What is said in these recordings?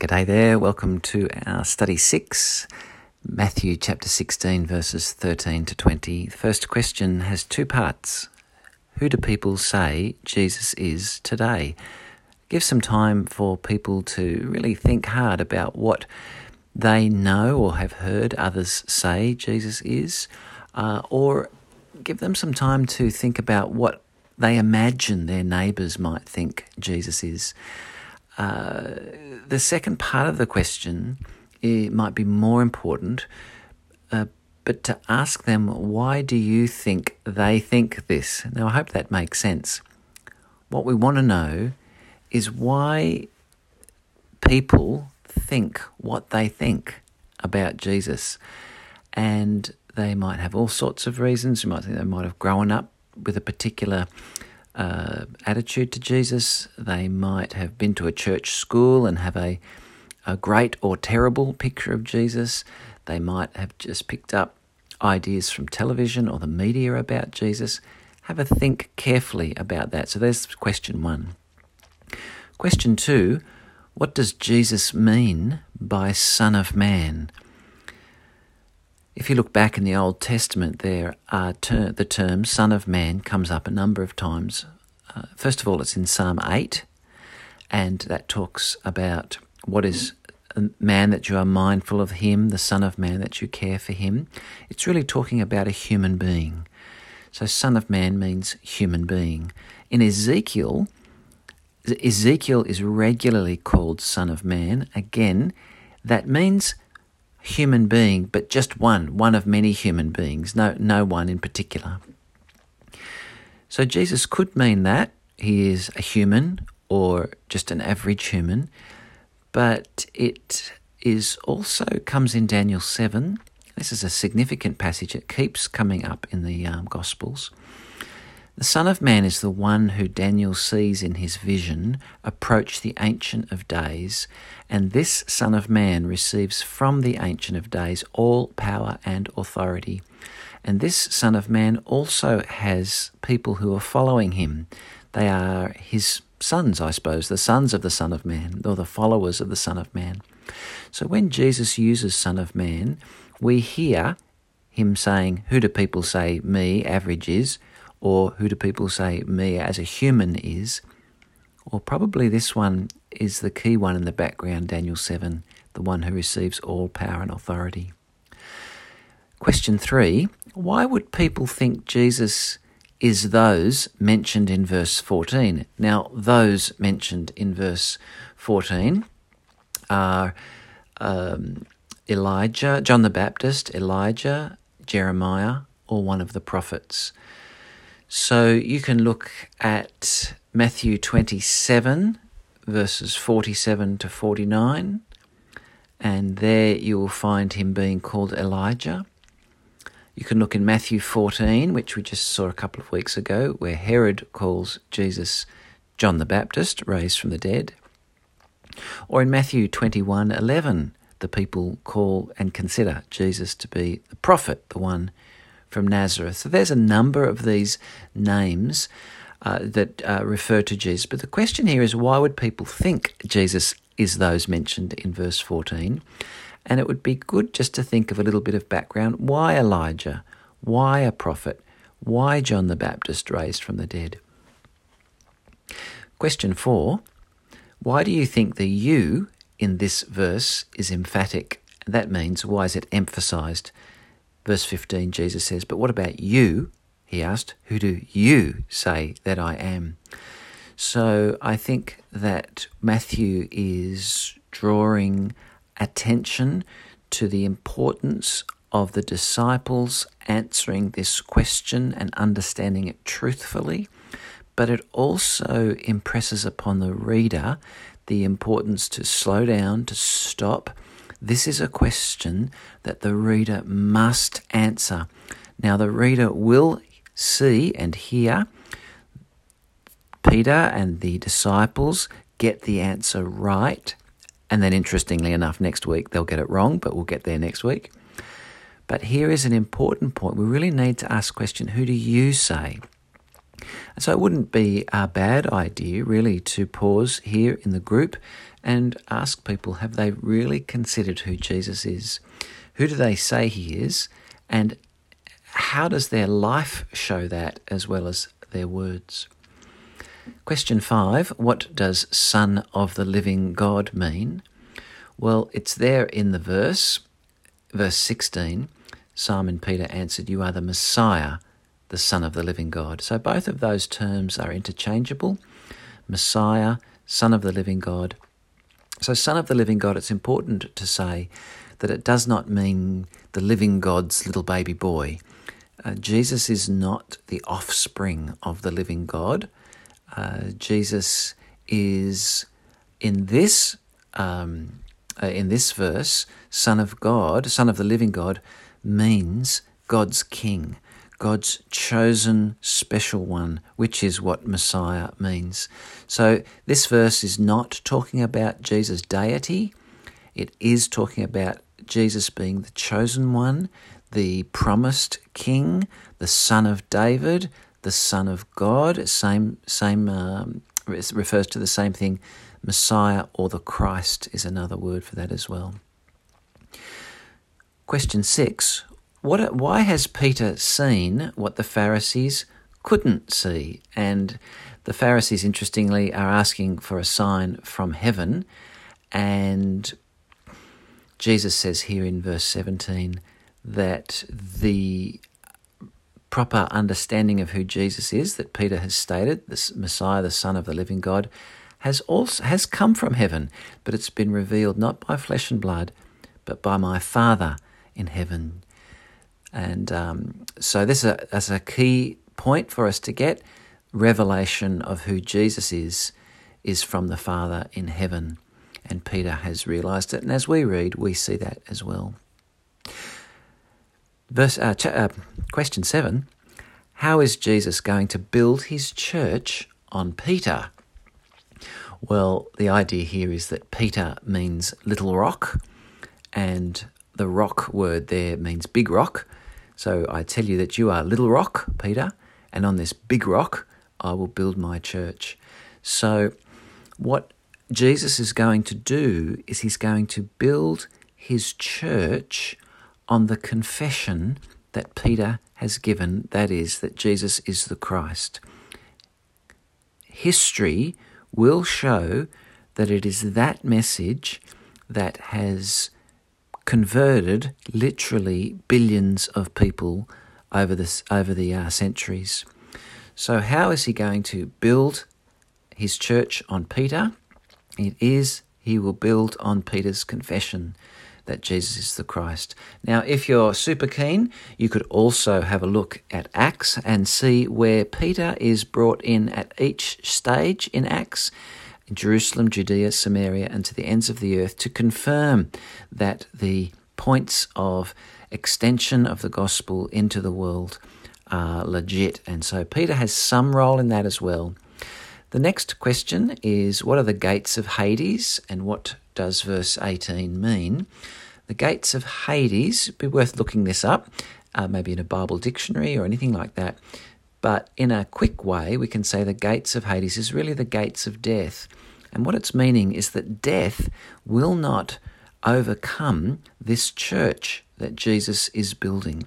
G'day there. Welcome to our study six, Matthew chapter 16, verses 13 to 20. The first question has two parts. Who do people say Jesus is today? Give some time for people to really think hard about what they know or have heard others say Jesus is, uh, or give them some time to think about what they imagine their neighbours might think Jesus is. Uh, the second part of the question it might be more important, uh, but to ask them, why do you think they think this? Now, I hope that makes sense. What we want to know is why people think what they think about Jesus. And they might have all sorts of reasons. You might think they might have grown up with a particular uh, attitude to Jesus. They might have been to a church school and have a, a great or terrible picture of Jesus. They might have just picked up ideas from television or the media about Jesus. Have a think carefully about that. So there's question one. Question two What does Jesus mean by Son of Man? If you look back in the Old Testament, there are ter- the term Son of Man comes up a number of times. Uh, first of all, it's in Psalm 8, and that talks about what is man that you are mindful of him, the Son of Man that you care for him. It's really talking about a human being. So, Son of Man means human being. In Ezekiel, Ezekiel is regularly called Son of Man. Again, that means human being, but just one, one of many human beings, no, no one in particular. So Jesus could mean that he is a human or just an average human, but it is also comes in Daniel 7. This is a significant passage. It keeps coming up in the um, Gospels. The Son of Man is the one who Daniel sees in his vision approach the Ancient of Days, and this Son of Man receives from the Ancient of Days all power and authority. And this Son of Man also has people who are following him. They are his sons, I suppose, the sons of the Son of Man, or the followers of the Son of Man. So when Jesus uses Son of Man, we hear him saying, Who do people say me, average, is? Or who do people say me as a human is? Or probably this one is the key one in the background, Daniel 7, the one who receives all power and authority. Question three Why would people think Jesus is those mentioned in verse 14? Now, those mentioned in verse 14 are um, Elijah, John the Baptist, Elijah, Jeremiah, or one of the prophets. So you can look at Matthew 27, verses 47 to 49, and there you will find him being called Elijah. You can look in Matthew 14, which we just saw a couple of weeks ago, where Herod calls Jesus John the Baptist, raised from the dead. Or in Matthew 21 11, the people call and consider Jesus to be the prophet, the one from Nazareth. So there's a number of these names uh, that uh, refer to Jesus. But the question here is why would people think Jesus is those mentioned in verse 14? And it would be good just to think of a little bit of background. Why Elijah? Why a prophet? Why John the Baptist raised from the dead? Question four Why do you think the you in this verse is emphatic? That means, why is it emphasized? Verse 15, Jesus says, But what about you? He asked, Who do you say that I am? So I think that Matthew is drawing attention to the importance of the disciples answering this question and understanding it truthfully, but it also impresses upon the reader the importance to slow down, to stop, this is a question that the reader must answer. Now, the reader will see and hear Peter and the disciples get the answer right. And then, interestingly enough, next week they'll get it wrong, but we'll get there next week. But here is an important point. We really need to ask question, who do you say? So it wouldn't be a bad idea, really, to pause here in the group and ask people have they really considered who Jesus is? Who do they say he is? And how does their life show that as well as their words? Question five What does Son of the Living God mean? Well, it's there in the verse, verse 16. Simon Peter answered, You are the Messiah, the Son of the living God. So both of those terms are interchangeable Messiah, Son of the living God. So, Son of the living God, it's important to say that it does not mean the living God's little baby boy. Uh, Jesus is not the offspring of the living God. Uh, Jesus is in this um, uh, in this verse, Son of God, Son of the living God, means God's King. God's chosen special one, which is what Messiah means. So, this verse is not talking about Jesus' deity, it is talking about Jesus being the chosen one, the promised king, the son of David, the son of God. Same, same um, refers to the same thing. Messiah or the Christ is another word for that as well. Question six what, why has Peter seen what the Pharisees couldn't see? And the Pharisees, interestingly, are asking for a sign from heaven. And Jesus says here in verse 17 that the proper understanding of who Jesus is, that Peter has stated, the Messiah, the Son of the living God, has also has come from heaven, but it's been revealed not by flesh and blood, but by my Father in heaven. And um, so this is a, that's a key point for us to get. Revelation of who Jesus is is from the Father in heaven. And Peter has realized it. And as we read, we see that as well. Verse, uh, ch- uh, question 7 How is Jesus going to build his church on Peter? Well, the idea here is that Peter means little rock, and the rock word there means big rock. So I tell you that you are little rock, Peter, and on this big rock I will build my church. So, what Jesus is going to do is he's going to build his church on the confession that Peter has given that is, that Jesus is the Christ. History will show that it is that message that has converted literally billions of people over this over the uh, centuries. So how is he going to build his church on Peter? It is he will build on Peter's confession that Jesus is the Christ. Now, if you're super keen, you could also have a look at Acts and see where Peter is brought in at each stage in Acts Jerusalem, Judea, Samaria, and to the ends of the earth to confirm that the points of extension of the gospel into the world are legit. And so Peter has some role in that as well. The next question is what are the gates of Hades and what does verse 18 mean? The gates of Hades, be worth looking this up, uh, maybe in a Bible dictionary or anything like that. But in a quick way, we can say the gates of Hades is really the gates of death. And what it's meaning is that death will not overcome this church that Jesus is building.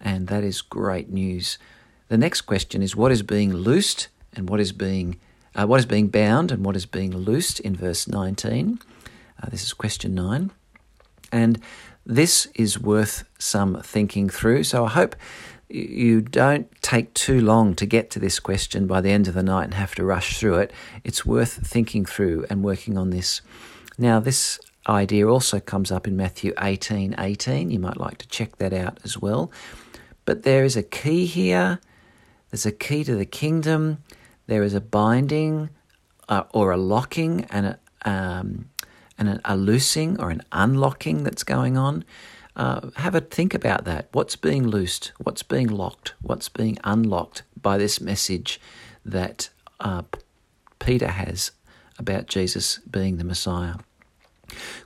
And that is great news. The next question is what is being loosed and what is being uh, what is being bound and what is being loosed in verse 19. Uh, this is question 9. And this is worth some thinking through. So I hope you don't take too long to get to this question by the end of the night and have to rush through it. It's worth thinking through and working on this. Now, this idea also comes up in Matthew 18 18. You might like to check that out as well. But there is a key here. There's a key to the kingdom. There is a binding uh, or a locking and a, um, and a loosing or an unlocking that's going on. Uh, have a think about that. What's being loosed? What's being locked? What's being unlocked by this message that uh, Peter has about Jesus being the Messiah?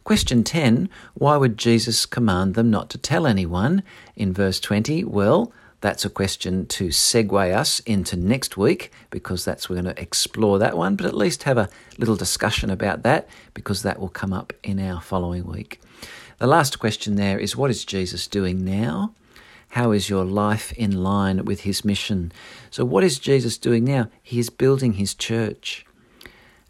Question 10 Why would Jesus command them not to tell anyone? In verse 20, well, that's a question to segue us into next week because that's we're going to explore that one, but at least have a little discussion about that because that will come up in our following week. The last question there is what is Jesus doing now? How is your life in line with his mission? So, what is Jesus doing now? He is building his church.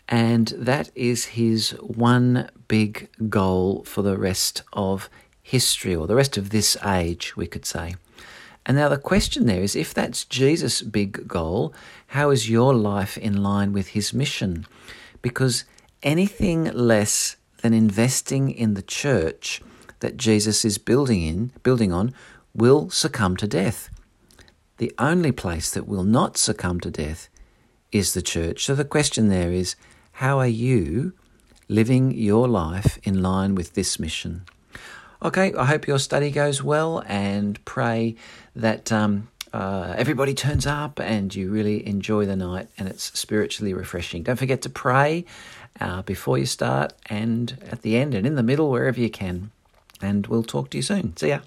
And that is his one big goal for the rest of history, or the rest of this age, we could say. And now the question there is if that's Jesus' big goal, how is your life in line with his mission? Because anything less than investing in the church that Jesus is building in, building on, will succumb to death. The only place that will not succumb to death is the church. So the question there is how are you living your life in line with this mission? Okay, I hope your study goes well and pray that um, uh, everybody turns up and you really enjoy the night and it's spiritually refreshing. Don't forget to pray uh, before you start and at the end and in the middle, wherever you can. And we'll talk to you soon. See ya.